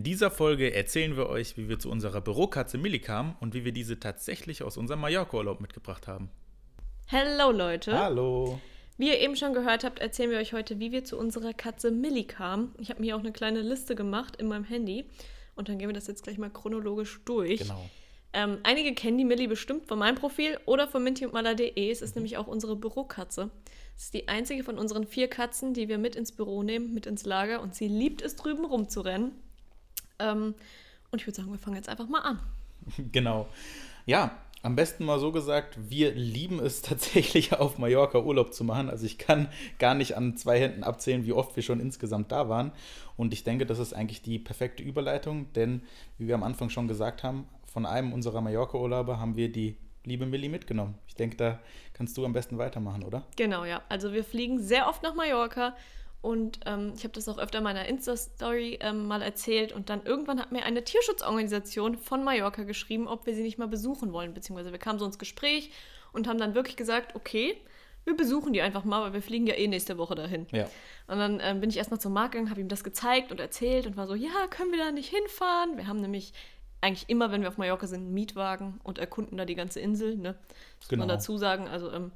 In dieser Folge erzählen wir euch, wie wir zu unserer Bürokatze Millie kamen und wie wir diese tatsächlich aus unserem Mallorca-Urlaub mitgebracht haben. Hallo Leute. Hallo. Wie ihr eben schon gehört habt, erzählen wir euch heute, wie wir zu unserer Katze Millie kamen. Ich habe mir auch eine kleine Liste gemacht in meinem Handy und dann gehen wir das jetzt gleich mal chronologisch durch. Genau. Ähm, einige kennen die Millie bestimmt von meinem Profil oder von mintyundmaler.de. Es ist nämlich auch unsere Bürokatze. Es ist die einzige von unseren vier Katzen, die wir mit ins Büro nehmen, mit ins Lager und sie liebt es drüben rumzurennen. Ähm, und ich würde sagen, wir fangen jetzt einfach mal an. Genau. Ja, am besten mal so gesagt, wir lieben es tatsächlich auf Mallorca Urlaub zu machen. Also ich kann gar nicht an zwei Händen abzählen, wie oft wir schon insgesamt da waren. Und ich denke, das ist eigentlich die perfekte Überleitung, denn wie wir am Anfang schon gesagt haben, von einem unserer Mallorca-Urlauber haben wir die liebe Millie mitgenommen. Ich denke, da kannst du am besten weitermachen, oder? Genau, ja. Also wir fliegen sehr oft nach Mallorca und ähm, ich habe das auch öfter in meiner Insta-Story ähm, mal erzählt. Und dann irgendwann hat mir eine Tierschutzorganisation von Mallorca geschrieben, ob wir sie nicht mal besuchen wollen. Beziehungsweise wir kamen so ins Gespräch und haben dann wirklich gesagt, okay, wir besuchen die einfach mal, weil wir fliegen ja eh nächste Woche dahin. Ja. Und dann ähm, bin ich erstmal zum Markt gegangen, habe ihm das gezeigt und erzählt und war so, ja, können wir da nicht hinfahren? Wir haben nämlich eigentlich immer, wenn wir auf Mallorca sind, einen Mietwagen und erkunden da die ganze Insel. Ne? Das Genau. muss man dazu sagen. Also ähm,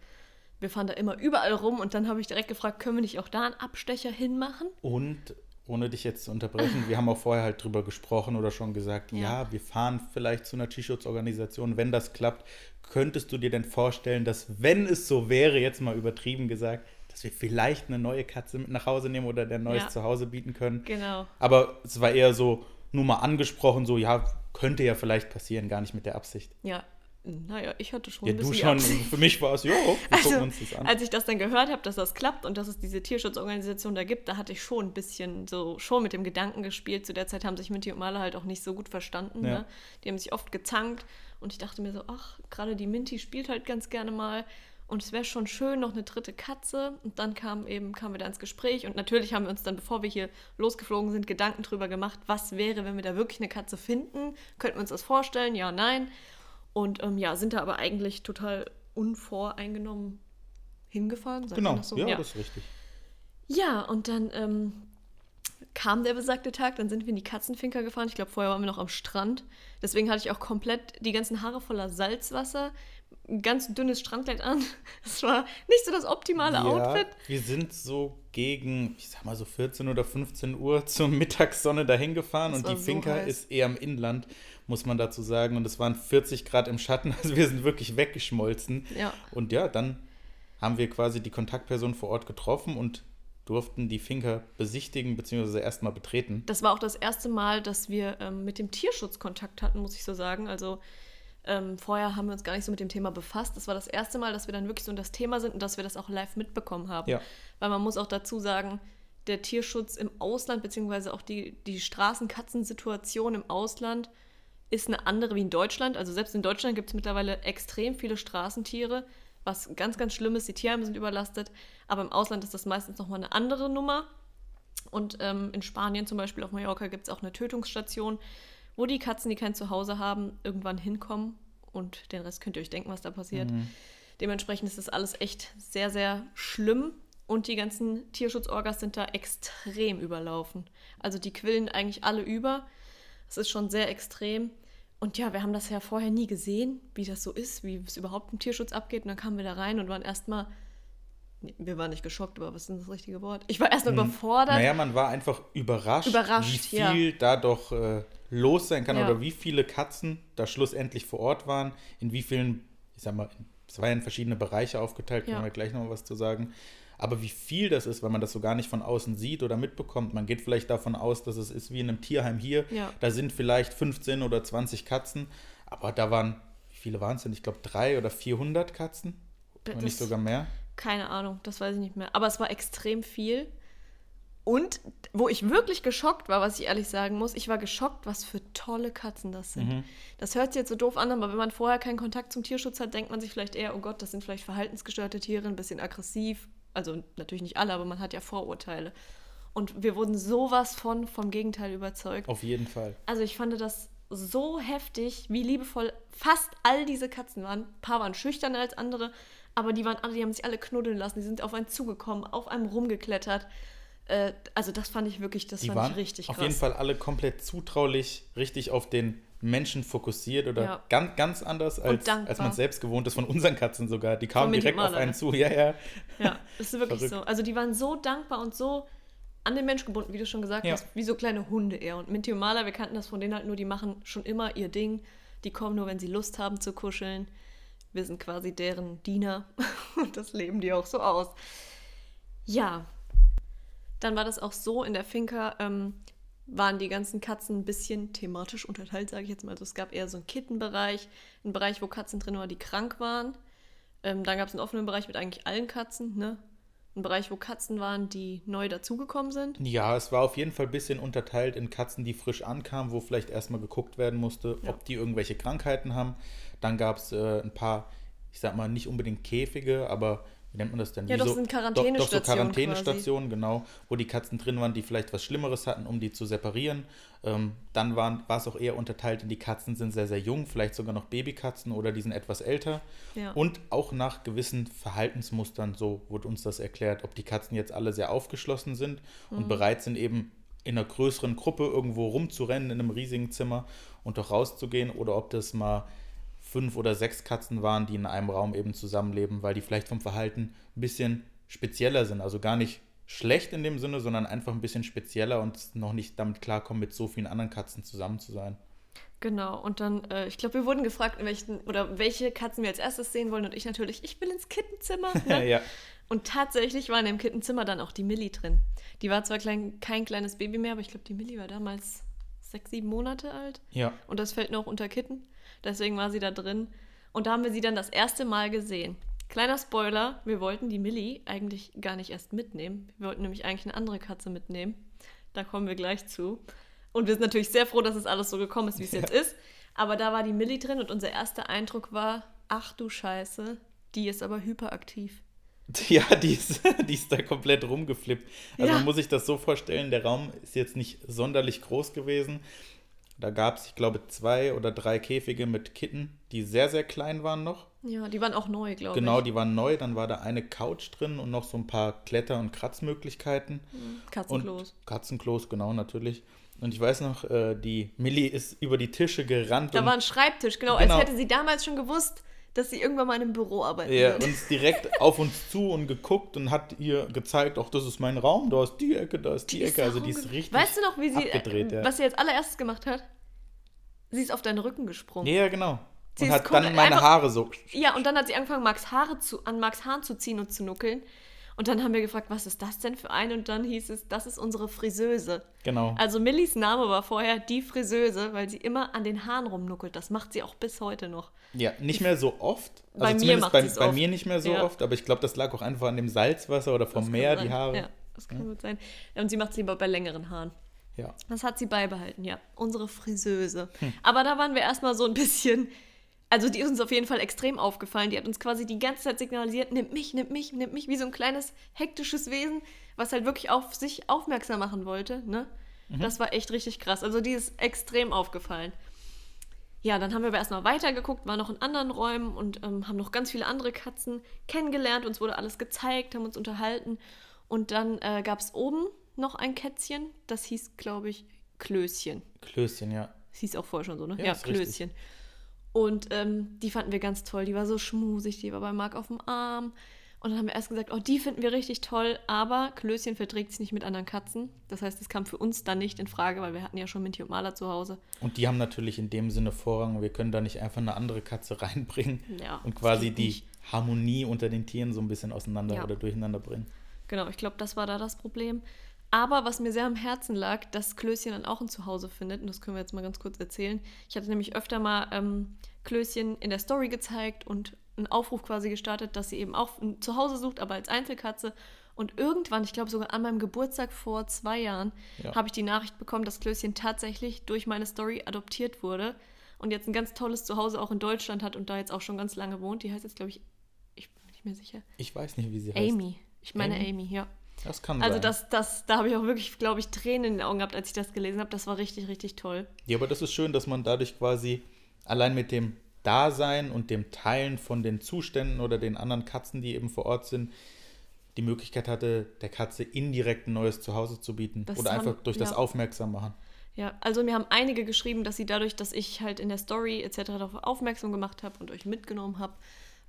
wir fahren da immer überall rum und dann habe ich direkt gefragt, können wir nicht auch da einen Abstecher hinmachen? Und ohne dich jetzt zu unterbrechen, wir haben auch vorher halt drüber gesprochen oder schon gesagt, ja, Ja. wir fahren vielleicht zu einer Tierschutzorganisation, wenn das klappt. Könntest du dir denn vorstellen, dass, wenn es so wäre, jetzt mal übertrieben gesagt, dass wir vielleicht eine neue Katze mit nach Hause nehmen oder der neues Ja. Zuhause bieten können? Genau. Aber es war eher so, nur mal angesprochen, so, ja, könnte ja vielleicht passieren, gar nicht mit der Absicht. Ja, naja, ich hatte schon Ja, ein du bisschen die schon. Absicht. Für mich war es, ja, wir Also, gucken uns das an. als ich das dann gehört habe, dass das klappt und dass es diese Tierschutzorganisation da gibt, da hatte ich schon ein bisschen so schon mit dem Gedanken gespielt. Zu der Zeit haben sich Minty und Maler halt auch nicht so gut verstanden. Ja. Ne? Die haben sich oft gezankt und ich dachte mir so, ach, gerade die Minty spielt halt ganz gerne mal. Und es wäre schon schön, noch eine dritte Katze. Und dann kam eben, kamen wir da ins Gespräch. Und natürlich haben wir uns dann, bevor wir hier losgeflogen sind, Gedanken drüber gemacht, was wäre, wenn wir da wirklich eine Katze finden? Könnten wir uns das vorstellen? Ja, nein. Und ähm, ja, sind da aber eigentlich total unvoreingenommen hingefahren. genau, das so? ja, ja. das ist richtig. Ja, und dann ähm, kam der besagte Tag, dann sind wir in die Katzenfinker gefahren. Ich glaube, vorher waren wir noch am Strand. Deswegen hatte ich auch komplett die ganzen Haare voller Salzwasser, ein ganz dünnes Strandkleid an. Das war nicht so das optimale Outfit. Wir sind so gegen, ich sag mal so 14 oder 15 Uhr zur Mittagssonne dahin gefahren Das und die so Finca heiß. ist eher im Inland, muss man dazu sagen. Und es waren 40 Grad im Schatten, also wir sind wirklich weggeschmolzen. Ja. Und ja, dann haben wir quasi die Kontaktperson vor Ort getroffen und durften die Finca besichtigen bzw. erstmal betreten. Das war auch das erste Mal, dass wir ähm, mit dem Tierschutz Kontakt hatten, muss ich so sagen. Also ähm, vorher haben wir uns gar nicht so mit dem Thema befasst. Das war das erste Mal, dass wir dann wirklich so in das Thema sind und dass wir das auch live mitbekommen haben. Ja. Weil man muss auch dazu sagen, der Tierschutz im Ausland, beziehungsweise auch die, die Straßenkatzensituation im Ausland ist eine andere wie in Deutschland. Also selbst in Deutschland gibt es mittlerweile extrem viele Straßentiere, was ganz, ganz schlimm ist. Die Tierheime sind überlastet. Aber im Ausland ist das meistens nochmal eine andere Nummer. Und ähm, in Spanien zum Beispiel auf Mallorca gibt es auch eine Tötungsstation, wo die Katzen, die kein Zuhause haben, irgendwann hinkommen. Und den Rest könnt ihr euch denken, was da passiert. Dementsprechend ist das alles echt sehr, sehr schlimm. Und die ganzen Tierschutzorgas sind da extrem überlaufen. Also die quillen eigentlich alle über. Es ist schon sehr extrem. Und ja, wir haben das ja vorher nie gesehen, wie das so ist, wie es überhaupt im Tierschutz abgeht. Und dann kamen wir da rein und waren erstmal, wir waren nicht geschockt, aber was ist denn das richtige Wort? Ich war erstmal überfordert. Naja, man war einfach überrascht, Überrascht, wie ja. viel da doch äh, los sein kann Ja. oder wie viele Katzen da schlussendlich vor Ort waren, in wie vielen, ich sag mal, es war ja in verschiedene Bereiche aufgeteilt, können Ja. wir gleich noch mal was zu sagen. Aber wie viel das ist, weil man das so gar nicht von außen sieht oder mitbekommt. Man geht vielleicht davon aus, dass es ist wie in einem Tierheim hier. Ja. Da sind vielleicht 15 oder 20 Katzen, aber da waren, wie viele waren es denn? Ich glaube drei oder 400 Katzen, wenn nicht Das- sogar mehr. Keine Ahnung, das weiß ich nicht mehr. Aber es war extrem viel. Und wo ich wirklich geschockt war, was ich ehrlich sagen muss, ich war geschockt, was für tolle Katzen das sind. Mhm. Das hört sich jetzt so doof an, aber wenn man vorher keinen Kontakt zum Tierschutz hat, denkt man sich vielleicht eher, oh Gott, das sind vielleicht verhaltensgestörte Tiere, ein bisschen aggressiv. Also natürlich nicht alle, aber man hat ja Vorurteile. Und wir wurden sowas von vom Gegenteil überzeugt. Auf jeden Fall. Also ich fand das so heftig, wie liebevoll fast all diese Katzen waren. Ein paar waren schüchterner als andere, aber die waren alle, die haben sich alle knuddeln lassen, die sind auf einen zugekommen, auf einem rumgeklettert. Äh, also das fand ich wirklich, das Die fand waren ich richtig auf krass. jeden Fall alle komplett zutraulich, richtig auf den Menschen fokussiert oder Ja. ganz, ganz anders, als, als man es selbst gewohnt ist, von unseren Katzen sogar. Die kamen direkt auf einen ne? zu. Ja, ja. Ja, das ist wirklich Verrückt. so. Also die waren so dankbar und so an den Mensch gebunden, wie du schon gesagt Ja. hast, wie so kleine Hunde eher. Und Minty und Maler, wir kannten das von denen halt nur, die machen schon immer ihr Ding. Die kommen nur, wenn sie Lust haben zu kuscheln. Wir sind quasi deren Diener. Und das leben die auch so aus. Ja. Dann war das auch so, in der Finca ähm, waren die ganzen Katzen ein bisschen thematisch unterteilt, sage ich jetzt mal. Also es gab eher so einen Kittenbereich, einen Bereich, wo Katzen drin waren, die krank waren. Ähm, dann gab es einen offenen Bereich mit eigentlich allen Katzen, ne? Ein Bereich, wo Katzen waren, die neu dazugekommen sind. Ja, es war auf jeden Fall ein bisschen unterteilt in Katzen, die frisch ankamen, wo vielleicht erstmal geguckt werden musste, Ja. ob die irgendwelche Krankheiten haben. Dann gab es äh, ein paar, ich sag mal, nicht unbedingt Käfige, aber wie nennt man das denn? Ja, Wie doch, so, sind doch, doch so Quarantänestationen Quarantänestationen, genau, wo die Katzen drin waren, die vielleicht was Schlimmeres hatten, um die zu separieren. Ähm, dann waren, war es auch eher unterteilt in die Katzen sind sehr, sehr jung, vielleicht sogar noch Babykatzen oder die sind etwas älter. Ja. Und auch nach gewissen Verhaltensmustern, so wurde uns das erklärt, ob die Katzen jetzt alle sehr aufgeschlossen sind Mhm. und bereit sind, eben in einer größeren Gruppe irgendwo rumzurennen in einem riesigen Zimmer und doch rauszugehen oder ob das mal fünf oder sechs Katzen waren, die in einem Raum eben zusammenleben, weil die vielleicht vom Verhalten ein bisschen spezieller sind. Also gar nicht schlecht in dem Sinne, sondern einfach ein bisschen spezieller und noch nicht damit klarkommen, mit so vielen anderen Katzen zusammen zu sein. Genau, und dann, äh, ich glaube, wir wurden gefragt, in welchen, oder welche Katzen wir als erstes sehen wollen. Und ich natürlich, ich will ins Kittenzimmer. Ne? ja. Und tatsächlich war in dem Kittenzimmer dann auch die Millie drin. Die war zwar klein, kein kleines Baby mehr, aber ich glaube, die Millie war damals sechs, sieben Monate alt. Ja. Und das fällt noch unter Kitten. Deswegen war sie da drin. Und da haben wir sie dann das erste Mal gesehen. Kleiner Spoiler, wir wollten die Millie eigentlich gar nicht erst mitnehmen. Wir wollten nämlich eigentlich eine andere Katze mitnehmen. Da kommen wir gleich zu. Und wir sind natürlich sehr froh, dass es alles so gekommen ist, wie es jetzt ist. Aber da war die Millie drin und unser erster Eindruck war, ach du Scheiße, die ist aber hyperaktiv. Ja, die ist, die ist da komplett rumgeflippt. Also Ja. man muss sich das so vorstellen, der Raum ist jetzt nicht sonderlich groß gewesen. Da gab es, ich glaube, zwei oder drei Käfige mit Kitten, die sehr, sehr klein waren noch. Ja, die waren auch neu, glaube Genau, ich. die waren neu. Dann war da eine Couch drin und noch so ein paar Kletter- und Kratzmöglichkeiten. Katzenklos. Und Katzenklos, genau, natürlich. Und ich weiß noch, äh, die Millie ist über die Tische gerannt Da war ein Schreibtisch, genau, Genau. als hätte sie damals schon gewusst, dass sie irgendwann mal in einem Büro arbeiten Ja, wird. uns direkt auf uns zu und geguckt und hat ihr gezeigt, auch das ist mein Raum, da ist die Ecke, da ist die, Ecke. Also die ist richtig. Weißt du noch, wie sie, abgedreht, ja. was sie als allererstes gemacht hat? Sie ist auf deinen Rücken gesprungen. Ja, genau. Sie Und ist hat dann meine einfach- Haare so. Ja, und dann hat sie angefangen, Max Haare zu, an Max Haaren zu ziehen und zu nuckeln. Und dann haben wir gefragt, was ist das denn für eine? Und dann hieß es, das ist unsere Friseuse. Genau. Also Millis Name war vorher die Friseuse, weil sie immer an den Haaren rumnuckelt. Das macht sie auch bis heute noch. Ja, nicht mehr so oft. Also Bei mir zumindest macht bei, bei oft. mir nicht mehr so Ja. oft, aber ich glaube, das lag auch einfach an dem Salzwasser oder vom Das Meer, die Haare. Ja, das kann gut sein. Und sie macht es lieber bei längeren Haaren. Ja. Das hat sie beibehalten, ja. Unsere Friseuse. Hm. Aber da waren wir erstmal so ein bisschen. Also die ist uns auf jeden Fall extrem aufgefallen. Die hat uns quasi die ganze Zeit signalisiert, nimm mich, nimm mich, nimm mich, wie so ein kleines hektisches Wesen, was halt wirklich auf sich aufmerksam machen wollte. Ne? Mhm. Das war echt richtig krass. Also die ist extrem aufgefallen. Ja, dann haben wir aber erstmal weitergeguckt, waren noch in anderen Räumen und ähm, haben noch ganz viele andere Katzen kennengelernt. Uns wurde alles gezeigt, haben uns unterhalten. Und dann äh, gab es oben noch ein Kätzchen, das hieß, glaube ich, Klößchen. Klößchen, ja. Das hieß auch vorher schon so, ne? Ja, Ja, ist richtig. Und ähm, die fanden wir ganz toll. Die war so schmusig, die war bei Marc auf dem Arm. Und dann haben wir erst gesagt, oh, die finden wir richtig toll, aber Klößchen verträgt sich nicht mit anderen Katzen. Das heißt, es kam für uns dann nicht in Frage, weil wir hatten ja schon Minty und Maler zu Hause. Und die haben natürlich in dem Sinne Vorrang. Wir können da nicht einfach eine andere Katze reinbringen Ja, und quasi die nicht. Harmonie unter den Tieren so ein bisschen auseinander Ja. oder durcheinander bringen. Genau, ich glaube, das war da das Problem. Aber was mir sehr am Herzen lag, dass Klößchen dann auch ein Zuhause findet, und das können wir jetzt mal ganz kurz erzählen. Ich hatte nämlich öfter mal ähm, Klößchen in der Story gezeigt und einen Aufruf quasi gestartet, dass sie eben auch ein Zuhause sucht, aber als Einzelkatze. Und irgendwann, ich glaube sogar an meinem Geburtstag vor zwei Jahren, Ja. habe ich die Nachricht bekommen, dass Klößchen tatsächlich durch meine Story adoptiert wurde und jetzt ein ganz tolles Zuhause auch in Deutschland hat und da jetzt auch schon ganz lange wohnt. Die heißt jetzt, glaube ich, ich bin nicht mehr sicher. Ich weiß nicht, wie sie heißt. Amy. Ich meine Amy? Amy, ja. Das kann Also sein. das, das, da habe ich auch wirklich, glaube ich, Tränen in den Augen gehabt, als ich das gelesen habe. Das war richtig, richtig toll. Ja, aber das ist schön, dass man dadurch quasi allein mit dem Dasein und dem Teilen von den Zuständen oder den anderen Katzen, die eben vor Ort sind, die Möglichkeit hatte, der Katze indirekt ein neues Zuhause zu bieten. Das oder haben- einfach durch das ja. Aufmerksam machen. Ja, also mir haben einige geschrieben, dass sie dadurch, dass ich halt in der Story etc. darauf aufmerksam gemacht habe und euch mitgenommen habe,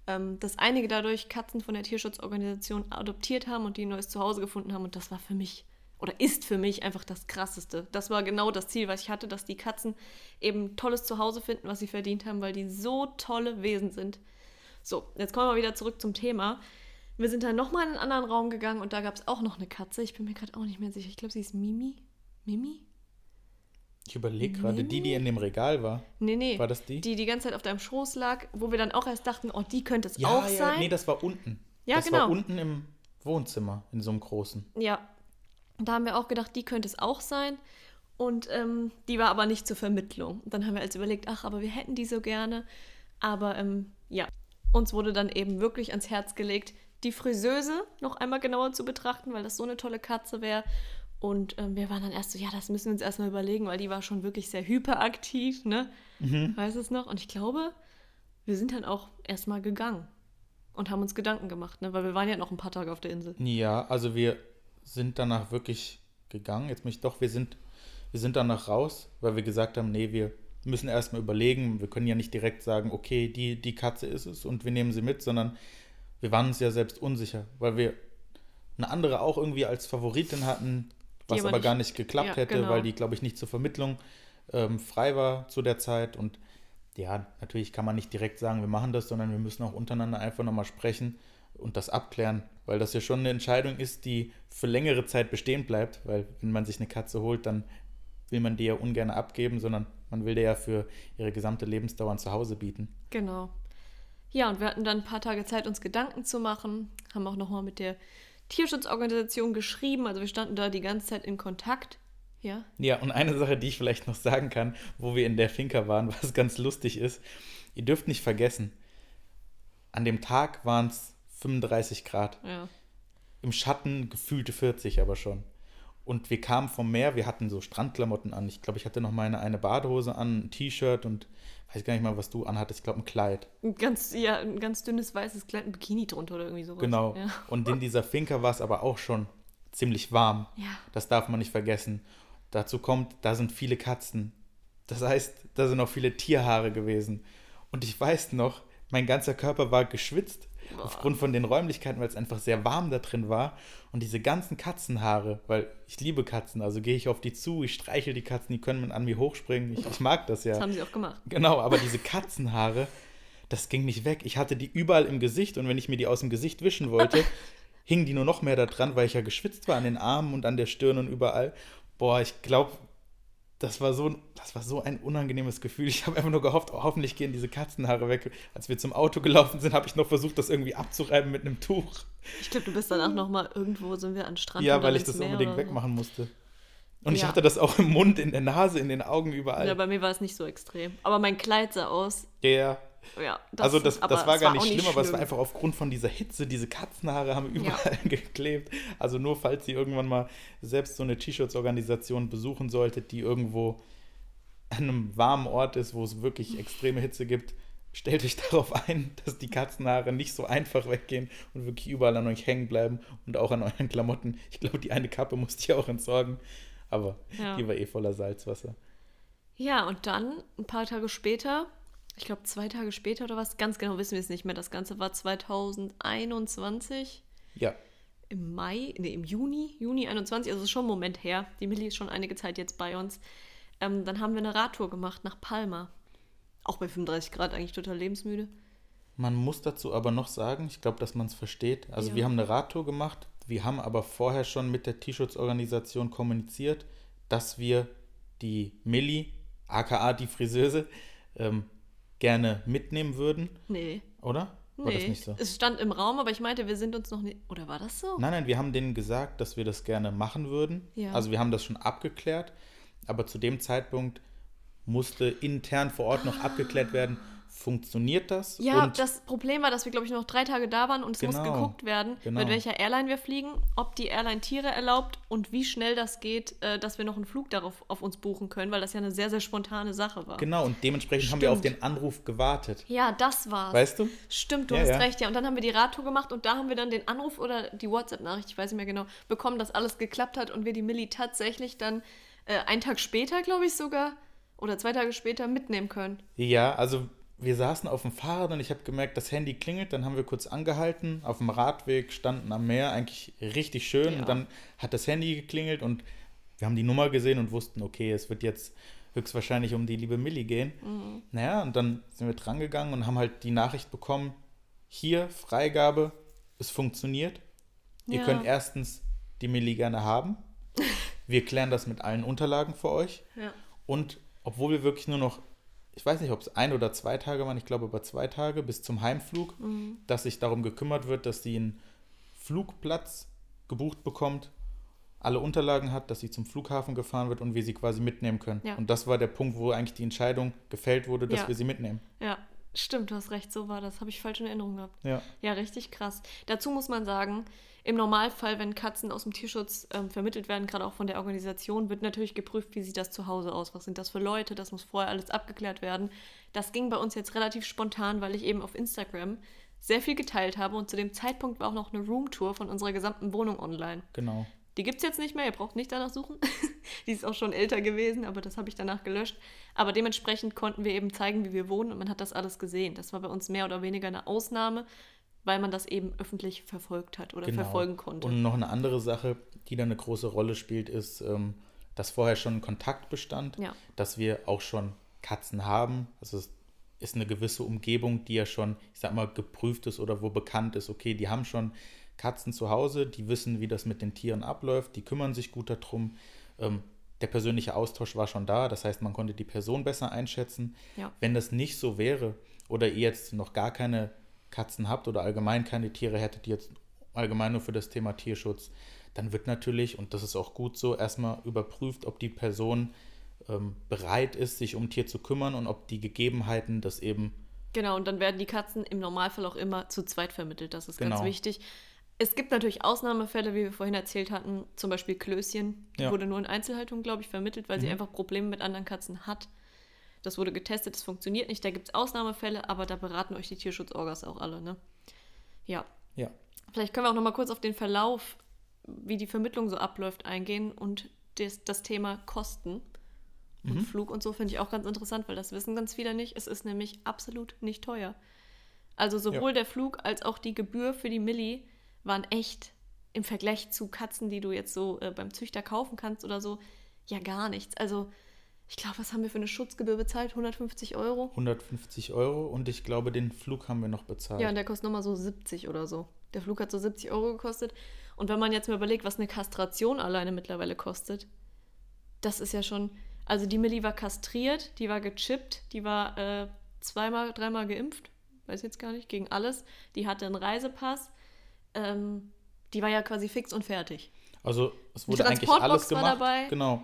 ähm, dass einige dadurch Katzen von der Tierschutzorganisation adoptiert haben und die ein neues Zuhause gefunden haben. Und das war für mich oder ist für mich einfach das Krasseste. Das war genau das Ziel, was ich hatte, dass die Katzen eben tolles Zuhause finden, was sie verdient haben, weil die so tolle Wesen sind. So, jetzt kommen wir wieder zurück zum Thema. Wir sind dann nochmal in einen anderen Raum gegangen und da gab es auch noch eine Katze. Ich bin mir gerade auch nicht mehr sicher. Ich glaube, sie ist Mimi. Mimi? Ich überlege gerade, die, die in dem Regal war. Nee, nee. War das die? Die die ganze Zeit auf deinem Schoß lag, wo wir dann auch erst dachten, oh, die könnte es auch sein. nee, das war unten. Ja, das genau. war unten im Wohnzimmer, in so einem großen. Ja, da haben wir auch gedacht, die könnte es auch sein. Und ähm, die war aber nicht zur Vermittlung. Und dann haben wir also überlegt, ach, aber wir hätten die so gerne. Aber ähm, ja, uns wurde dann eben wirklich ans Herz gelegt, die Friseuse noch einmal genauer zu betrachten, weil das so eine tolle Katze wäre. Und ähm, wir waren dann erst so, ja, das müssen wir uns erstmal überlegen, weil die war schon wirklich sehr hyperaktiv, ne? Weiß es noch? Und ich glaube, wir sind dann auch erstmal gegangen und haben uns Gedanken gemacht, ne? Weil wir waren ja noch ein paar Tage auf der Insel. Ja, also wir sind danach wirklich gegangen. Jetzt mich doch, wir sind, wir sind danach raus, weil wir gesagt haben, nee, wir müssen erstmal überlegen. Wir können ja nicht direkt sagen, okay, die, die Katze ist es und wir nehmen sie mit, sondern wir waren uns ja selbst unsicher, weil wir eine andere auch irgendwie als Favoritin hatten, was aber aber nicht- gar nicht geklappt ja, hätte, genau. weil die, glaube ich, nicht zur Vermittlung ähm, frei war zu der Zeit. Und ja, natürlich kann man nicht direkt sagen, wir machen das, sondern wir müssen auch untereinander einfach nochmal sprechen und das abklären, weil das ja schon eine Entscheidung ist, die für längere Zeit bestehen bleibt, weil wenn man sich eine Katze holt, dann will man die ja ungern abgeben, sondern man will der ja für ihre gesamte Lebensdauer ein Zuhause bieten. Genau. Ja, und wir hatten dann ein paar Tage Zeit, uns Gedanken zu machen, haben auch nochmal mit der Tierschutzorganisation geschrieben, also wir standen da die ganze Zeit in Kontakt. Ja, Ja, und eine Sache, die ich vielleicht noch sagen kann, wo wir in der Finca waren, was ganz lustig ist, ihr dürft nicht vergessen, an dem Tag waren es 35 Grad. ja. Im Schatten gefühlte 40 aber schon. Und wir kamen vom Meer, wir hatten so Strandklamotten an. Ich glaube, ich hatte noch meine eine Badehose an, ein T-Shirt und weiß gar nicht mal, was du anhattest. Ich glaube, ein Kleid. Ein ganz, ja, ein ganz dünnes weißes Kleid, ein Bikini drunter oder irgendwie sowas. Genau. Ja. Und in dieser Finca war es aber auch schon ziemlich warm. Ja. Das darf man nicht vergessen. Dazu kommt, da sind viele Katzen. Das heißt, da sind auch viele Tierhaare gewesen. Und ich weiß noch, mein ganzer Körper war geschwitzt aufgrund von den Räumlichkeiten, weil es einfach sehr warm da drin war. Und diese ganzen Katzenhaare, weil ich liebe Katzen, also gehe ich auf die zu, ich streichel die Katzen, die können an mir hochspringen. Ich, ich mag das ja. Das haben sie auch gemacht. Genau, aber diese Katzenhaare, das ging nicht weg. Ich hatte die überall im Gesicht und wenn ich mir die aus dem Gesicht wischen wollte, hingen die nur noch mehr da dran, weil ich ja geschwitzt war an den Armen und an der Stirn und überall. Boah, ich glaube, das war so ein, das war so ein unangenehmes Gefühl. Ich habe einfach nur gehofft, oh, hoffentlich gehen diese Katzenhaare weg. Als wir zum Auto gelaufen sind, habe ich noch versucht, das irgendwie abzureiben mit einem Tuch. Ich glaube, du bist danach nochmal irgendwo, sind wir an Strand ja, weil ich das Meer unbedingt so. wegmachen musste. Und ich Ja. hatte das auch im Mund, in der Nase, in den Augen, überall. Ja, bei mir war es nicht so extrem. Aber mein Kleid sah aus. ja, Ja, also das, das war gar nicht auch schlimm, aber es war einfach aufgrund von dieser Hitze, diese Katzenhaare haben überall geklebt. Also nur falls ihr irgendwann mal selbst so eine T-Shirts-Organisation besuchen solltet, die irgendwo an einem warmen Ort ist, wo es wirklich extreme Hitze gibt, stellt euch darauf ein, dass die Katzenhaare nicht so einfach weggehen und wirklich überall an euch hängen bleiben und auch an euren Klamotten. Ich glaube, die eine Kappe musste ich auch entsorgen, aber Ja. die war eh voller Salzwasser. Ja, und dann, ein paar Tage später, ich glaube zwei Tage später oder was, ganz genau wissen wir es nicht mehr. Das Ganze war 2021, Ja, im Mai, nee, im Juni, Juni 21, also schon ein Moment her. Die Millie ist schon einige Zeit jetzt bei uns. Ähm, dann haben wir eine Radtour gemacht nach Palma. Auch bei 35 Grad eigentlich total lebensmüde. Man muss dazu aber noch sagen, ich glaube, dass man es versteht. Also Ja. wir haben eine Radtour gemacht, wir haben aber vorher schon mit der T-Shirts-Organisation kommuniziert, dass wir die Milli, aka die Friseuse, ähm, gerne mitnehmen würden, Nee. oder? War das nicht so? Es stand im Raum, aber ich meinte, wir sind uns noch nicht. Oder war das so? Nein, nein, wir haben denen gesagt, dass wir das gerne machen würden. Ja. Also wir haben das schon abgeklärt, aber zu dem Zeitpunkt musste intern vor Ort noch abgeklärt werden, funktioniert das? Ja, das Problem war, dass wir, glaube ich, noch drei Tage da waren und es muss Genau, geguckt werden, genau. mit welcher Airline wir fliegen, ob die Airline Tiere erlaubt und wie schnell das geht, äh, dass wir noch einen Flug darauf auf uns buchen können, weil das ja eine sehr, sehr spontane Sache war. genau, und dementsprechend haben wir auf Stimmt. den Anruf gewartet. Ja, das war's. Weißt du? Stimmt, du Ja, hast ja. recht, ja. Und dann haben wir die Radtour gemacht und da haben wir dann den Anruf oder die WhatsApp-Nachricht, ich weiß nicht mehr genau, bekommen, dass alles geklappt hat und wir die Milli tatsächlich dann äh, einen Tag später, glaube ich sogar, oder zwei Tage später mitnehmen können. Ja, also wir saßen auf dem Fahrrad und ich habe gemerkt, das Handy klingelt. Dann haben wir kurz angehalten, auf dem Radweg, standen am Meer, eigentlich richtig schön. Ja. Und dann hat das Handy geklingelt und wir haben die Nummer gesehen und wussten, okay, es wird jetzt höchstwahrscheinlich um die liebe Millie gehen. Mhm. Naja, und dann sind wir drangegangen und haben halt die Nachricht bekommen, hier, Freigabe, es funktioniert. Ihr Ja. könnt erstens die Millie gerne haben. Wir klären das mit allen Unterlagen für euch. Ja. Und obwohl wir wirklich nur noch, ich weiß nicht, ob es ein oder zwei Tage waren, ich glaube aber zwei Tage bis zum Heimflug, Mhm. dass sich darum gekümmert wird, dass sie einen Flugplatz gebucht bekommt, alle Unterlagen hat, dass sie zum Flughafen gefahren wird und wir sie quasi mitnehmen können. Ja. Und das war der Punkt, wo eigentlich die Entscheidung gefällt wurde, dass Ja. wir sie mitnehmen. Ja, stimmt, du hast recht, so war das. Habe ich falsch in Erinnerung gehabt. Ja. Ja, richtig krass. Dazu muss man sagen, im Normalfall, wenn Katzen aus dem Tierschutz ähm, vermittelt werden, gerade auch von der Organisation, wird natürlich geprüft, wie sieht das zu Hause aus, was sind das für Leute, das muss vorher alles abgeklärt werden. Das ging bei uns jetzt relativ spontan, weil ich eben auf Instagram sehr viel geteilt habe und zu dem Zeitpunkt war auch noch eine Roomtour von unserer gesamten Wohnung online. Genau. Die gibt es jetzt nicht mehr, ihr braucht nicht danach suchen. Die ist auch schon älter gewesen, aber das habe ich danach gelöscht. Aber dementsprechend konnten wir eben zeigen, wie wir wohnen und man hat das alles gesehen. Das war bei uns mehr oder weniger eine Ausnahme, weil man das eben öffentlich verfolgt hat oder Genau. verfolgen konnte. Und noch eine andere Sache, die da eine große Rolle spielt, ist, ähm, dass vorher schon Kontakt bestand, Ja. dass wir auch schon Katzen haben. Also es ist eine gewisse Umgebung, die ja schon, ich sag mal, geprüft ist oder wo bekannt ist, okay, die haben schon Katzen zu Hause, die wissen, wie das mit den Tieren abläuft, die kümmern sich gut darum. Ähm, der persönliche Austausch war schon da, das heißt, man konnte die Person besser einschätzen. Ja. Wenn das nicht so wäre oder ihr jetzt noch gar keine Katzen habt oder allgemein keine Tiere hättet, die jetzt allgemein nur für das Thema Tierschutz, dann wird natürlich, und das ist auch gut so, erstmal überprüft, ob die Person ähm, bereit ist, sich um Tier zu kümmern und ob die Gegebenheiten das eben Genau, und dann werden die Katzen im Normalfall auch immer zu zweit vermittelt. Das ist ganz Genau. wichtig. Es gibt natürlich Ausnahmefälle, wie wir vorhin erzählt hatten, zum Beispiel Klößchen. Die Ja. wurde nur in Einzelhaltung, glaube ich, vermittelt, weil sie Mhm. einfach Probleme mit anderen Katzen hat. Das wurde getestet, das funktioniert nicht. Da gibt es Ausnahmefälle, aber da beraten euch die Tierschutzorgas auch alle, ne? Ja. Ja. Vielleicht können wir auch noch mal kurz auf den Verlauf, wie die Vermittlung so abläuft, eingehen und das, das Thema Kosten und Mhm. Flug und so finde ich auch ganz interessant, weil das wissen ganz viele nicht. Es ist nämlich absolut nicht teuer. Also sowohl der Flug als auch die Gebühr für die Milli waren echt im Vergleich zu Katzen, die du jetzt so äh, beim Züchter kaufen kannst oder so, ja gar nichts. Also ich glaube, was haben wir für eine Schutzgebühr bezahlt? 150 Euro? 150 Euro und ich glaube, den Flug haben wir noch bezahlt. Ja, und der kostet nochmal so 70 oder so. Der Flug hat so 70 Euro gekostet. Und wenn man jetzt mal überlegt, was eine Kastration alleine mittlerweile kostet, das ist ja schon. Also die Millie war kastriert, die war gechippt, die war äh, zweimal, dreimal geimpft, weiß jetzt gar nicht, gegen alles. Die hatte einen Reisepass. Ähm, die war ja quasi fix und fertig. Also es Die wurde eigentlich Transportbox alles war gemacht. dabei. Genau.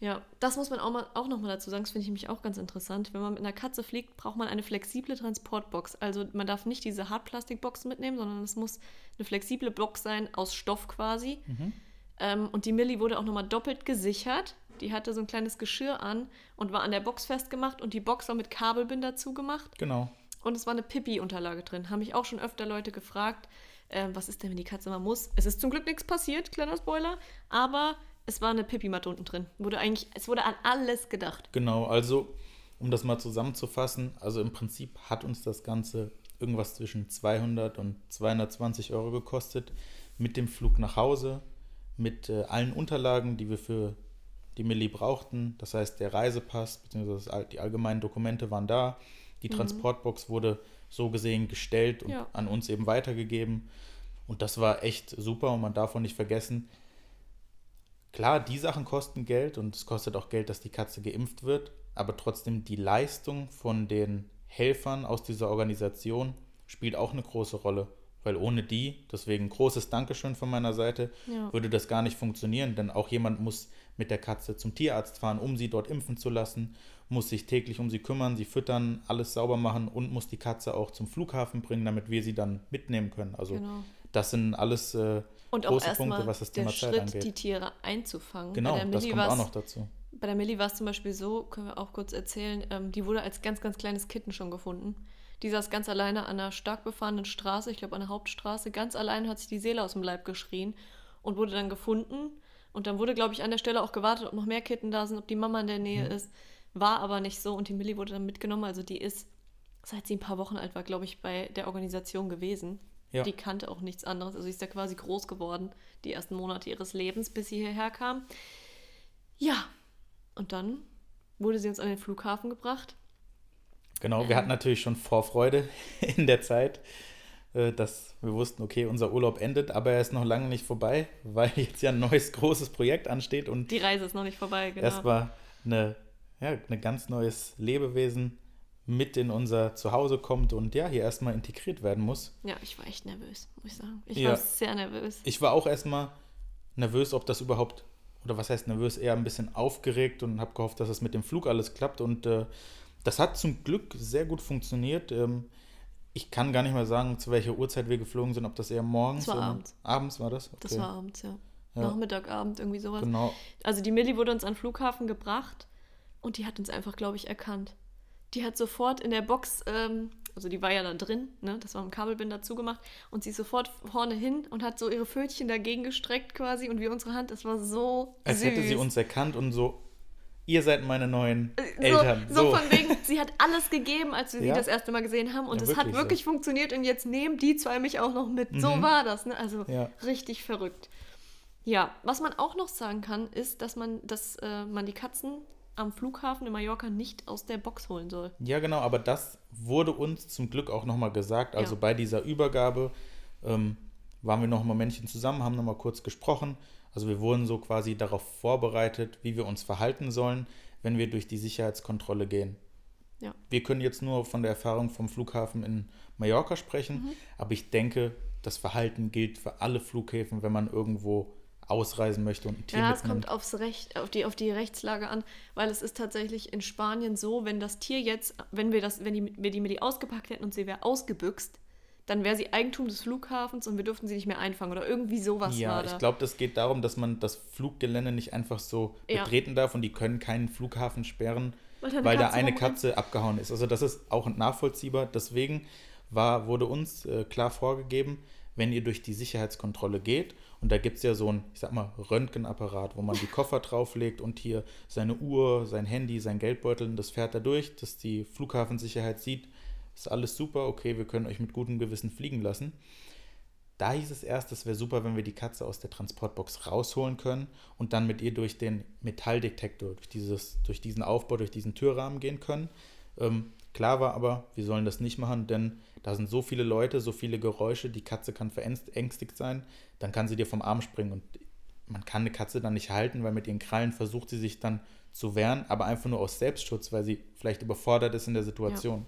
Ja, das muss man auch, mal, auch nochmal dazu sagen, das finde ich nämlich auch ganz interessant. Wenn man mit einer Katze fliegt, braucht man eine flexible Transportbox. Also man darf nicht diese Hartplastikboxen mitnehmen, sondern es muss eine flexible Box sein, aus Stoff quasi. Ähm, und die Millie wurde auch nochmal doppelt gesichert. Die hatte so ein kleines Geschirr an und war an der Box festgemacht und die Box war mit Kabelbinder zugemacht. Genau. Und es war eine Pipi-Unterlage drin. Haben mich auch schon öfter Leute gefragt, ähm, was ist denn, wenn die Katze mal muss? Es ist zum Glück nichts passiert, kleiner Spoiler, aber es war eine Pipi-Matte unten drin. Wurde eigentlich, es wurde an alles gedacht. Genau, also um das mal zusammenzufassen, also im Prinzip hat uns das Ganze irgendwas zwischen 200 und 220 Euro gekostet mit dem Flug nach Hause, mit äh, allen Unterlagen, die wir für die Milli brauchten. Das heißt, der Reisepass bzw. all- die allgemeinen Dokumente waren da. Die Transportbox wurde so gesehen gestellt und Ja. an uns eben weitergegeben. Und das war echt super und man darf auch nicht vergessen, Klar, die Sachen kosten Geld und es kostet auch Geld, dass die Katze geimpft wird, aber trotzdem die Leistung von den Helfern aus dieser Organisation spielt auch eine große Rolle. Weil ohne die, deswegen großes Dankeschön von meiner Seite, Ja. würde das gar nicht funktionieren. Denn auch jemand muss mit der Katze zum Tierarzt fahren, um sie dort impfen zu lassen, muss sich täglich um sie kümmern, sie füttern, alles sauber machen und muss die Katze auch zum Flughafen bringen, damit wir sie dann mitnehmen können. Also Genau. das sind alles äh, große Punkte, was das Thema Zeit Schritt, angeht. die Tiere einzufangen. genau, Bei der das kommt auch noch dazu. Bei der Millie war es zum Beispiel so, können wir auch kurz erzählen, ähm, die wurde als ganz, ganz kleines Kitten schon gefunden. Die saß ganz alleine an einer stark befahrenen Straße, ich glaube an der Hauptstraße, ganz allein hat sich die Seele aus dem Leib geschrien und wurde dann gefunden. Und dann wurde, glaube ich, an der Stelle auch gewartet, ob noch mehr Kitten da sind, ob die Mama in der Nähe Mhm. ist. War aber nicht so und die Millie wurde dann mitgenommen. Also die ist, seit sie ein paar Wochen alt war, glaube ich, bei der Organisation gewesen. Ja. Die kannte auch nichts anderes. Also sie ist ja quasi groß geworden, die ersten Monate ihres Lebens, bis sie hierher kam. Ja, und dann wurde sie uns an den Flughafen gebracht. Genau, wir hatten natürlich schon Vorfreude in der Zeit, äh, dass wir wussten, okay, unser Urlaub endet, aber er ist noch lange nicht vorbei, weil jetzt ja ein neues großes Projekt ansteht und Die Reise ist noch nicht vorbei, genau. erstmal eine, ja, ein ganz neues Lebewesen mit in unser Zuhause kommt und ja, hier erstmal integriert werden muss. Ja, ich war echt nervös, muss ich sagen. Ich Ja. war sehr nervös. Ich war auch erstmal nervös, ob das überhaupt, oder was heißt nervös, eher ein bisschen aufgeregt und habe gehofft, dass es mit dem Flug alles klappt. Und äh, das hat zum Glück sehr gut funktioniert. Ähm, ich kann gar nicht mal sagen, zu welcher Uhrzeit wir geflogen sind, ob das eher morgens Das war oder abends. abends war das. Das Okay. war abends, ja. Ja. Nachmittag, Abend, irgendwie sowas. genau. Also die Millie wurde uns an den Flughafen gebracht und die hat uns einfach, glaube ich, erkannt. Die hat sofort in der Box, ähm, also die war ja da drin, ne, das war im Kabelbinder zugemacht, und sie ist sofort vorne hin und hat so ihre Pfötchen dagegen gestreckt quasi und wir unsere Hand, das war so Als süß. hätte sie uns erkannt und so, ihr seid meine neuen so, Eltern. so von wegen, sie hat alles gegeben, als wir sie Ja. das erste Mal gesehen haben und Ja, es hat wirklich so. funktioniert und jetzt nehmen die zwei mich auch noch mit. So Mhm. war das, ne? Also Ja. richtig verrückt. Ja, was man auch noch sagen kann, ist, dass man, dass äh, man die Katzen am Flughafen in Mallorca nicht aus der Box holen soll. Ja, genau, aber das wurde uns zum Glück auch nochmal gesagt. Also Ja. bei dieser Übergabe ähm, waren wir noch ein Momentchen zusammen, haben nochmal kurz gesprochen. Also wir wurden so quasi darauf vorbereitet, wie wir uns verhalten sollen, wenn wir durch die Sicherheitskontrolle gehen. Ja. Wir können jetzt nur von der Erfahrung vom Flughafen in Mallorca sprechen, Mhm. aber ich denke, das Verhalten gilt für alle Flughäfen, wenn man irgendwo ausreisen möchte und ein Tier Ja, es kommt aufs Recht, auf die, auf die Rechtslage an, weil es ist tatsächlich in Spanien so, wenn das Tier jetzt, wenn wir das, wenn die, wir die Milli ausgepackt hätten und sie wäre ausgebüxt, dann wäre sie Eigentum des Flughafens und wir durften sie nicht mehr einfangen oder irgendwie sowas Ja, ich glaube, das geht darum, dass man das Fluggelände nicht einfach so Ja. betreten darf und die können keinen Flughafen sperren, Weil da eine weil da Katze eine. Katze abgehauen ist. Also das ist auch nachvollziehbar. Deswegen war, wurde uns äh, klar vorgegeben, wenn ihr durch die Sicherheitskontrolle geht, und da gibt es ja so ein, ich sag mal, Röntgenapparat, wo man die Koffer drauflegt und hier seine Uhr, sein Handy, sein Geldbeutel, und das fährt da durch, dass die Flughafensicherheit sieht, ist alles super, okay, wir können euch mit gutem Gewissen fliegen lassen. Da hieß es erst, es wäre super, wenn wir die Katze aus der Transportbox rausholen können und dann mit ihr durch den Metalldetektor, durch, dieses, durch diesen Aufbau, durch diesen Türrahmen gehen können. Ähm, klar war aber, wir sollen das nicht machen, denn da sind so viele Leute, so viele Geräusche, die Katze kann verängstigt sein, dann kann sie dir vom Arm springen und man kann eine Katze dann nicht halten, weil mit ihren Krallen versucht sie sich dann zu wehren, aber einfach nur aus Selbstschutz, weil sie vielleicht überfordert ist in der Situation.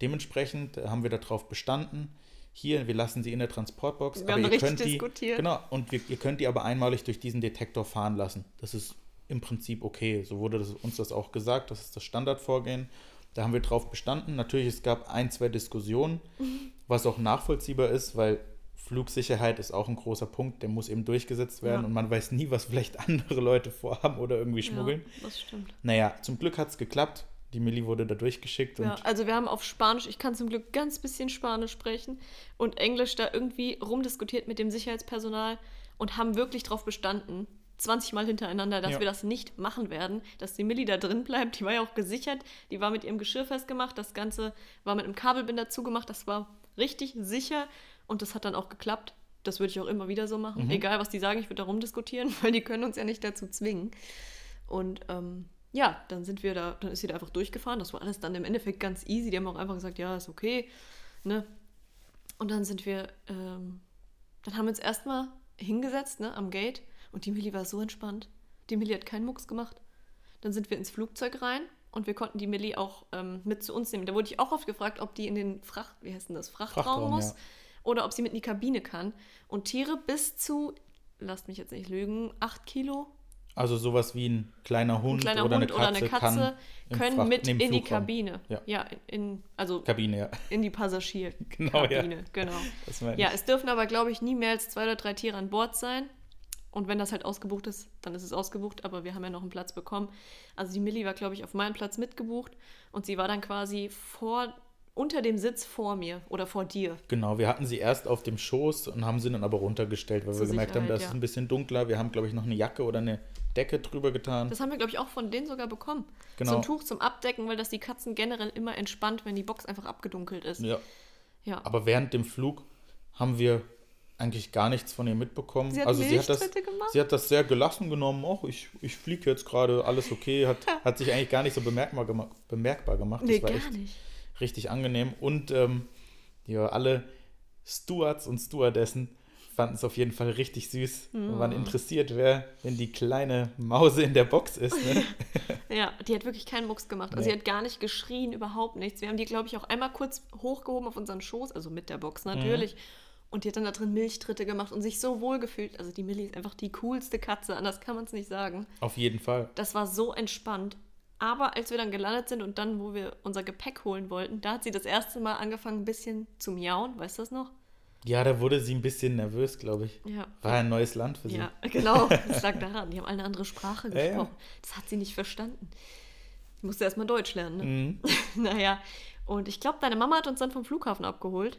Dementsprechend haben wir darauf bestanden, hier, wir lassen sie in der Transportbox, Wir haben ihr könnt die, diskutiert. genau, und wir, ihr könnt die aber einmalig durch diesen Detektor fahren lassen. Das ist im Prinzip okay. So wurde das, uns das auch gesagt, das ist das Standardvorgehen. Da haben wir drauf bestanden. Natürlich, es gab ein, zwei Diskussionen, Mhm. was auch nachvollziehbar ist, weil Flugsicherheit ist auch ein großer Punkt, der muss eben durchgesetzt werden Ja. und man weiß nie, was vielleicht andere Leute vorhaben oder irgendwie schmuggeln. Ja, das stimmt. Naja, zum Glück hat es geklappt. Die Milli wurde da durchgeschickt und Ja, also wir haben auf Spanisch, ich kann zum Glück ganz bisschen Spanisch sprechen und Englisch da irgendwie rumdiskutiert mit dem Sicherheitspersonal und haben wirklich drauf bestanden, 20 Mal hintereinander, dass Ja. wir das nicht machen werden, dass die Milli da drin bleibt. Die war ja auch gesichert, die war mit ihrem Geschirr festgemacht, das Ganze war mit einem Kabelbinder zugemacht, das war richtig sicher und das hat dann auch geklappt. Das würde ich auch immer wieder so machen. Mhm. Egal, was die sagen, ich würde da rumdiskutieren, weil die können uns ja nicht dazu zwingen. Und ähm, ja, dann sind wir da, dann ist sie da einfach durchgefahren. Das war alles dann im Endeffekt ganz easy. Die haben auch einfach gesagt, ja, ist okay. Ne? Und dann sind wir, ähm, dann haben wir uns erstmal hingesetzt, ne, am Gate. Und die Milli war so entspannt. Die Milli hat keinen Mucks gemacht. Dann sind wir ins Flugzeug rein und wir konnten die Milli auch ähm, mit zu uns nehmen. Da wurde ich auch oft gefragt, ob die in den Fracht, wie heißt denn das, Frachtraum, Frachtraum, muss. ja. oder ob sie mit in die Kabine kann. Und Tiere bis zu, lasst mich jetzt nicht lügen, 8 Kilo. Also sowas wie ein kleiner Hund, Ein kleiner oder, Hund eine oder eine Katze können Fracht- mit in die. Kabine. Ja. in, also Kabine, ja. in die Passagierkabine. Genau, ja. Genau. Das Ja, es dürfen aber, glaube ich, nie mehr als zwei oder drei Tiere an Bord sein. Und wenn das halt ausgebucht ist, dann ist es ausgebucht, aber wir haben ja noch einen Platz bekommen. Also die Millie war, glaube ich, auf meinem Platz mitgebucht und sie war dann quasi vor, unter dem Sitz vor mir oder vor dir. Genau, wir hatten sie erst auf dem Schoß und haben sie dann aber runtergestellt, weil Zur wir gemerkt haben, Sicherheit, das ist ja. ein bisschen dunkler. Wir haben, glaube ich, noch eine Jacke oder eine Decke drüber getan. Das haben wir, glaube ich, auch von denen sogar bekommen. Genau. So ein Tuch zum Abdecken, weil das die Katzen generell immer entspannt, wenn die Box einfach abgedunkelt ist. ja. Ja. Aber während dem Flug haben wir eigentlich gar nichts von ihr mitbekommen. Sie hat also sie hat, das, gemacht? sie hat das sehr gelassen genommen. Ach, ich, ich fliege jetzt gerade, alles okay. Hat, hat sich eigentlich gar nicht so bemerkbar, gema bemerkbar gemacht. nee, das war gar echt nicht. richtig angenehm. Und ähm, ja, alle Stewards und Stewardessen fanden es auf jeden Fall richtig süß und waren interessiert, wer, wenn die kleine Mause in der Box ist. Ne? Ja, die hat wirklich keinen Mucks gemacht. Also Nee. sie hat gar nicht geschrien, überhaupt nichts. Wir haben die, glaube ich, auch einmal kurz hochgehoben auf unseren Schoß, also mit der Box natürlich. Mhm. Und die hat dann da drin Milchtritte gemacht und sich so wohl gefühlt. Also die Millie ist einfach die coolste Katze, anders kann man es nicht sagen. auf jeden Fall. Das war so entspannt. Aber als wir dann gelandet sind und dann, wo wir unser Gepäck holen wollten, da hat sie das erste Mal angefangen, ein bisschen zu miauen. Weißt du das noch? Ja, da wurde sie ein bisschen nervös, glaube ich. Ja. War ein neues Land für sie. Ja, genau. Das lag daran. Die haben alle eine andere Sprache Ja, ja. gesprochen. Das hat sie nicht verstanden. Ich musste erstmal Deutsch lernen, ne? Mhm. naja, und ich glaube, deine Mama hat uns dann vom Flughafen abgeholt.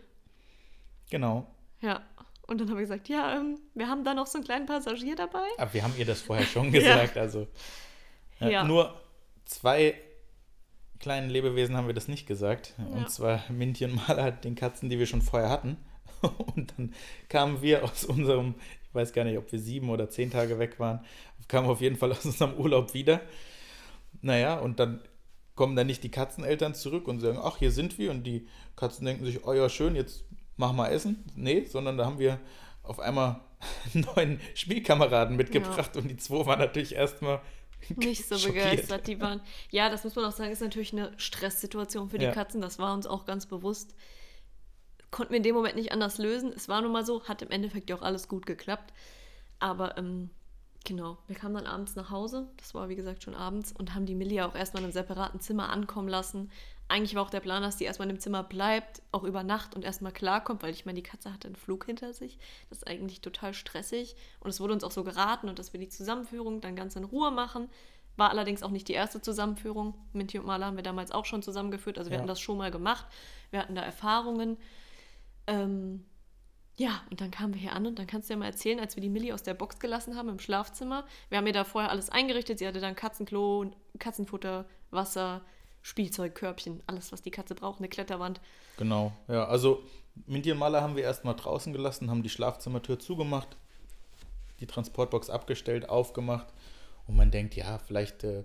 Genau. Ja. Und dann haben wir gesagt, ja, ähm, wir haben da noch so einen kleinen Passagier dabei. Aber wir haben ihr das vorher schon gesagt. Also ja, Ja. nur zwei kleinen Lebewesen haben wir das nicht gesagt. Ja. Und zwar Minty und Mala, den Katzen, die wir schon vorher hatten. Und dann kamen wir aus unserem, ich weiß gar nicht, ob wir sieben oder zehn Tage weg waren, kamen auf jeden Fall aus unserem Urlaub wieder. Naja, und dann kommen dann nicht die Katzeneltern zurück und sagen, ach, hier sind wir. Und die Katzen denken sich, oh ja, schön, jetzt mach mal Essen. Nee, sondern da haben wir auf einmal neuen Spielkameraden mitgebracht und die zwei waren natürlich erstmal Nicht so schockiert. begeistert. Die waren, ja, das muss man auch sagen, ist natürlich eine Stresssituation für die Ja. Katzen. Das war uns auch ganz bewusst. Konnten wir in dem Moment nicht anders lösen. Es war nun mal so, hat im Endeffekt ja auch alles gut geklappt. Aber ähm, genau, wir kamen dann abends nach Hause. Das war wie gesagt schon abends und haben die Millie ja auch erstmal in einem separaten Zimmer ankommen lassen. Eigentlich war auch der Plan, dass die erstmal in dem Zimmer bleibt, auch über Nacht und erstmal klarkommt, weil ich meine, die Katze hatte einen Flug hinter sich. Das ist eigentlich total stressig. Und es wurde uns auch so geraten und dass wir die Zusammenführung dann ganz in Ruhe machen. War allerdings auch nicht die erste Zusammenführung. Minty und Mala haben wir damals auch schon zusammengeführt. Also wir Ja. hatten das schon mal gemacht. Wir hatten da Erfahrungen. Ähm, ja, und dann kamen wir hier an und dann kannst du ja mal erzählen, als wir die Millie aus der Box gelassen haben im Schlafzimmer. Wir haben ihr da vorher alles eingerichtet. Sie hatte dann Katzenklo, Katzenfutter, Wasser, Spielzeugkörbchen, alles, was die Katze braucht, eine Kletterwand. Genau, ja, also Minty und Mala haben wir erstmal draußen gelassen, haben die Schlafzimmertür zugemacht, die Transportbox abgestellt, aufgemacht und man denkt, ja, vielleicht äh,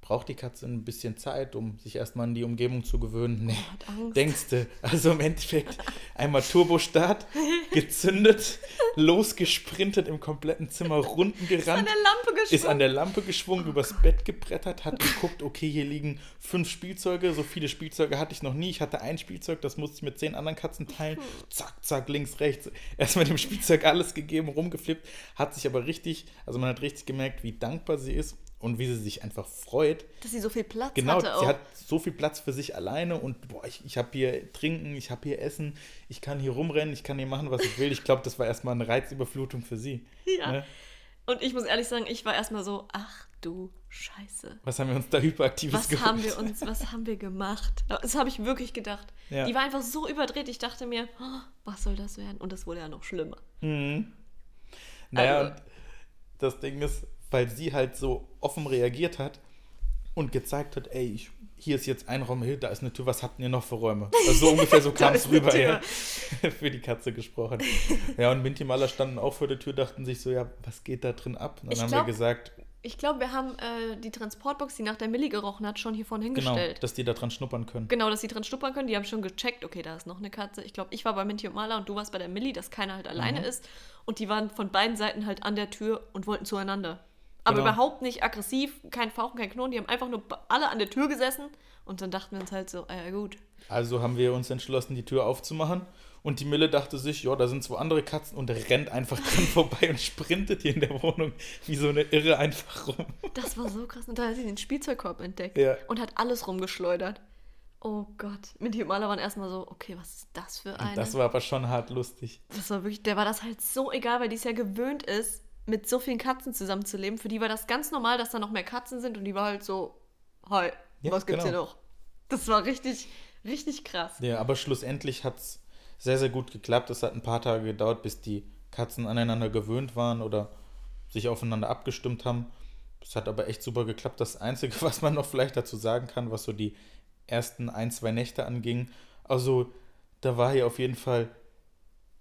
braucht die Katze ein bisschen Zeit, um sich erstmal an die Umgebung zu gewöhnen. Nee, Angst. denkst du, also im Endeffekt einmal Turbostart, gezündet, losgesprintet, im kompletten Zimmer runden An gerannt. geschwungen. Ist an der Lampe geschwungen, übers Bett gebrettert, hat geguckt, okay, hier liegen fünf Spielzeuge. So viele Spielzeuge hatte ich noch nie. Ich hatte ein Spielzeug, das musste ich mit zehn anderen Katzen teilen. Zack, zack, links, rechts. Erst mit dem Spielzeug alles gegeben, rumgeflippt. Hat sich aber richtig, also man hat richtig gemerkt, wie dankbar sie ist und wie sie sich einfach freut. Dass sie so viel Platz Genau, hatte auch. sie hat so viel Platz für sich alleine und boah, ich, ich habe hier trinken, ich habe hier Essen, ich kann hier rumrennen, ich kann hier machen, was ich will. Ich glaube, das war erstmal eine Reizüberflutung für sie. ja. Ne? Und ich muss ehrlich sagen, ich war erstmal so, ach du Scheiße. Was haben wir uns da hyperaktives Was geholt? haben wir uns, was haben wir gemacht? Das habe ich wirklich gedacht. Ja. Die war einfach so überdreht, ich dachte mir, oh, was soll das werden? Und das wurde ja noch schlimmer. Mhm. Naja, Also- und das Ding ist, weil sie halt so offen reagiert hat und gezeigt hat, ey, ich, hier ist jetzt ein Raum, hier, da ist eine Tür, was habt ihr noch für Räume? Also so ungefähr so kam es rüber, ja. Für die Katze gesprochen. Ja, und Minty Maler standen auch vor der Tür, dachten sich so, ja, was geht da drin ab? Und dann Ich haben glaub, wir gesagt, Ich glaube, wir haben äh, die Transportbox, die nach der Millie gerochen hat, schon hier vorne genau, hingestellt. dass die da dran schnuppern können. Genau, dass sie dran schnuppern können. Die haben schon gecheckt, okay, da ist noch eine Katze. Ich glaube, ich war bei Minty und Mala und du warst bei der Millie, dass keiner halt alleine Mhm. ist. Und die waren von beiden Seiten halt an der Tür und wollten zueinander. Aber Genau. überhaupt nicht aggressiv, kein Fauchen, kein Knurren. Die haben einfach nur alle an der Tür gesessen. Und dann dachten wir uns halt so, ah ja gut. Also haben wir uns entschlossen, die Tür aufzumachen Und die Mille dachte sich, ja, da sind zwei andere Katzen und rennt einfach dran vorbei und sprintet hier in der Wohnung wie so eine Irre einfach rum. Das war so krass. Und da hat sie den Spielzeugkorb entdeckt Ja. und hat alles rumgeschleudert. Oh Gott. Minty und Maler waren erstmal so, okay, was ist das für eine? Das war aber schon hart lustig. Das war wirklich, der war das halt so egal, weil die es ja gewöhnt ist, mit so vielen Katzen zusammenzuleben. Für die war das ganz normal, dass da noch mehr Katzen sind und die war halt so, hi, Ja, was gibt's genau. hier noch? Das war richtig, richtig krass. Ja, aber schlussendlich hat es sehr, sehr gut geklappt. Es hat ein paar Tage gedauert, bis die Katzen aneinander gewöhnt waren oder sich aufeinander abgestimmt haben. Es hat aber echt super geklappt. Das Einzige, was man noch vielleicht dazu sagen kann, was so die ersten ein, zwei Nächte anging, also da war hier auf jeden Fall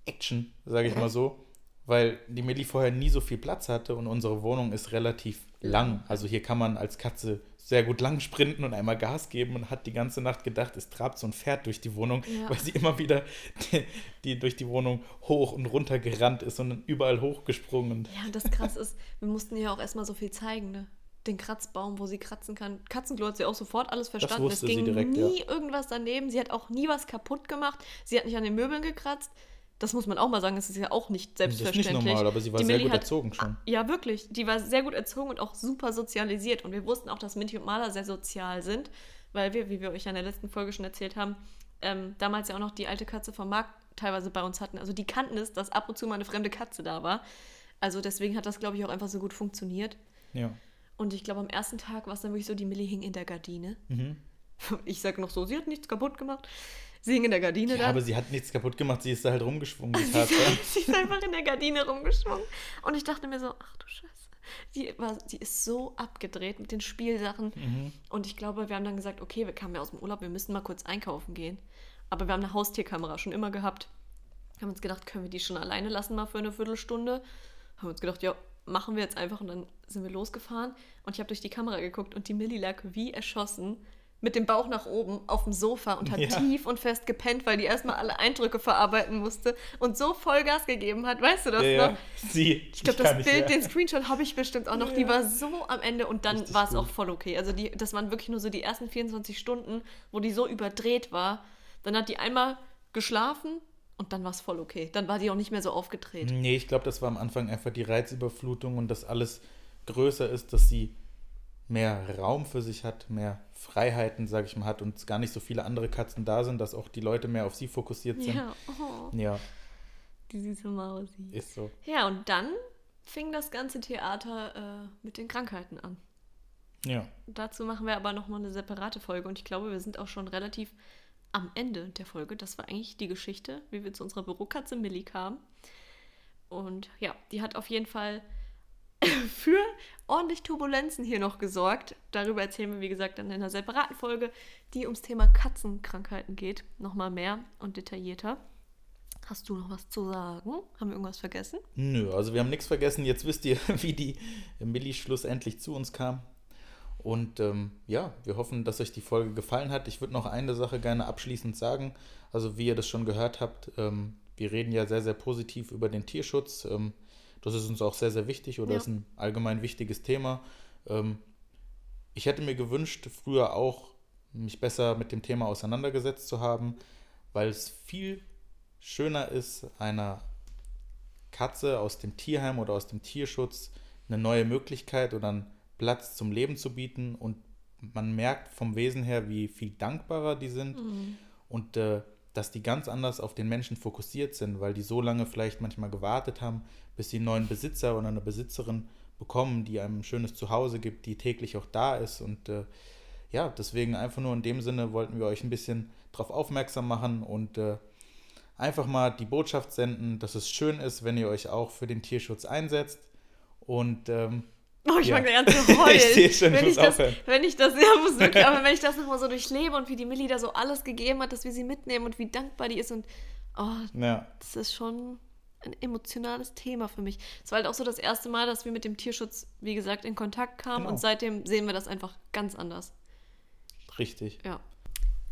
Action, sage ich mal so, weil die Millie vorher nie so viel Platz hatte und unsere Wohnung ist relativ lang. Also hier kann man als Katze sehr gut lang sprinten und einmal Gas geben und hat die ganze Nacht gedacht, es trabt so ein Pferd durch die Wohnung, Ja. weil sie immer wieder die, die durch die Wohnung hoch und runter gerannt ist und überall hochgesprungen. Ja, und das krass ist, wir mussten ihr auch erstmal so viel zeigen, ne? Den Kratzbaum, wo sie kratzen kann. Katzenklo hat sie auch sofort alles verstanden. wusste es ging direkt, nie irgendwas daneben. Sie hat auch nie was kaputt gemacht. Sie hat nicht an den Möbeln gekratzt. Das muss man auch mal sagen, das ist ja auch nicht das ist selbstverständlich. nicht normal, aber sie war Die sehr Millie gut hat- erzogen schon. Ja, wirklich. Die war sehr gut erzogen und auch super sozialisiert. Und wir wussten auch, dass Minty und Maler sehr sozial sind, weil wir, wie wir euch ja in der letzten Folge schon erzählt haben, ähm, damals ja auch noch die alte Katze vom Markt teilweise bei uns hatten. Also die kannten es, dass ab und zu mal eine fremde Katze da war. Also deswegen hat das, glaube ich, auch einfach so gut funktioniert. Ja. Und ich glaube, am ersten Tag war es dann wirklich so, die Millie hing in der Gardine. Mhm. Ich sage noch so, sie hat nichts kaputt gemacht. Sie hing in der Gardine ja, da. aber sie hat nichts kaputt gemacht, sie ist da halt rumgeschwungen. Sie ist, sie ist einfach in der Gardine rumgeschwungen. Und ich dachte mir so, ach du Scheiße. Die, war, die ist so abgedreht mit den Spielsachen. Mhm. Und ich glaube, wir haben dann gesagt, okay, wir kamen ja aus dem Urlaub, wir müssen mal kurz einkaufen gehen. Aber wir haben eine Haustierkamera schon immer gehabt. Haben uns gedacht, können wir die schon alleine lassen mal für eine Viertelstunde? Haben uns gedacht, ja, machen wir jetzt einfach. Und dann sind wir losgefahren. Und ich habe durch die Kamera geguckt und die Millie lag wie erschossen mit dem Bauch nach oben auf dem Sofa und hat Ja. tief und fest gepennt, weil die erstmal alle Eindrücke verarbeiten musste und so Vollgas gegeben hat. Weißt du das Ja, noch? Sie. Ich glaube, das Bild, den Screenshot habe ich bestimmt auch noch. Die war so am Ende und dann war es auch voll okay. Also die, das waren wirklich nur so die ersten 24 Stunden, wo die so überdreht war. Dann hat die einmal geschlafen und dann war es voll okay. Dann war die auch nicht mehr so aufgedreht. Nee, ich glaube, das war am Anfang einfach die Reizüberflutung und dass alles größer ist, dass sie mehr Raum für sich hat, mehr Freiheiten, sage ich mal, hat und gar nicht so viele andere Katzen da sind, dass auch die Leute mehr auf sie fokussiert sind. Ja, oh, Ja, die süße Mausi. ist so. Ja, und dann fing das ganze Theater äh, mit den Krankheiten an. Ja. Dazu machen wir aber nochmal eine separate Folge und ich glaube, wir sind auch schon relativ am Ende der Folge. Das war eigentlich die Geschichte, wie wir zu unserer Bürokatze Millie kamen. Und ja, die hat auf jeden Fall für ordentlich Turbulenzen hier noch gesorgt. Darüber erzählen wir, wie gesagt, dann in einer separaten Folge, die ums Thema Katzenkrankheiten geht. Nochmal mehr und detaillierter. Hast du noch was zu sagen? Haben wir irgendwas vergessen? Nö, also wir haben nichts vergessen. Jetzt wisst ihr, wie die Millie schlussendlich zu uns kam. Und ähm, ja, wir hoffen, dass euch die Folge gefallen hat. Ich würde noch eine Sache gerne abschließend sagen. Also wie ihr das schon gehört habt, ähm, wir reden ja sehr, sehr positiv über den Tierschutz. Ähm, das ist uns auch sehr, sehr wichtig oder Ja. ist ein allgemein wichtiges Thema. Ähm, ich hätte mir gewünscht, früher auch mich besser mit dem Thema auseinandergesetzt zu haben, weil es viel schöner ist, einer Katze aus dem Tierheim oder aus dem Tierschutz eine neue Möglichkeit oder einen Platz zum Leben zu bieten und man merkt vom Wesen her, wie viel dankbarer die sind und äh, dass die ganz anders auf den Menschen fokussiert sind, weil die so lange vielleicht manchmal gewartet haben, bis sie einen neuen Besitzer oder eine Besitzerin bekommen, die einem ein schönes Zuhause gibt, die täglich auch da ist und äh, ja, deswegen einfach nur in dem Sinne wollten wir euch ein bisschen darauf aufmerksam machen und äh, einfach mal die Botschaft senden, dass es schön ist, wenn ihr euch auch für den Tierschutz einsetzt. Und ähm, Oh, ich Ja. fange an zu heulen. Ich sehe schon, wenn, ich das, aufhören. wenn ich das, ja, muss wirklich, aber wenn ich das nochmal so durchlebe und wie die Millie da so alles gegeben hat, dass wir sie mitnehmen und wie dankbar die ist und oh, ja, das ist schon ein emotionales Thema für mich. Es war halt auch so das erste Mal, dass wir mit dem Tierschutz, wie gesagt, in Kontakt kamen Genau. und seitdem sehen wir das einfach ganz anders. richtig. Ja.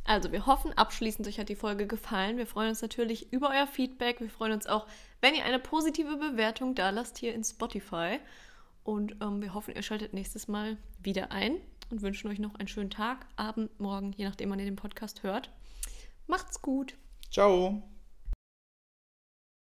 Also, wir hoffen abschließend, euch hat die Folge gefallen. Wir freuen uns natürlich über euer Feedback. Wir freuen uns auch, wenn ihr eine positive Bewertung da lasst hier in Spotify. Und ähm, wir hoffen, ihr schaltet nächstes Mal wieder ein und wünschen euch noch einen schönen Tag, Abend, Morgen, je nachdem, wann ihr den Podcast hört. Macht's gut. Ciao.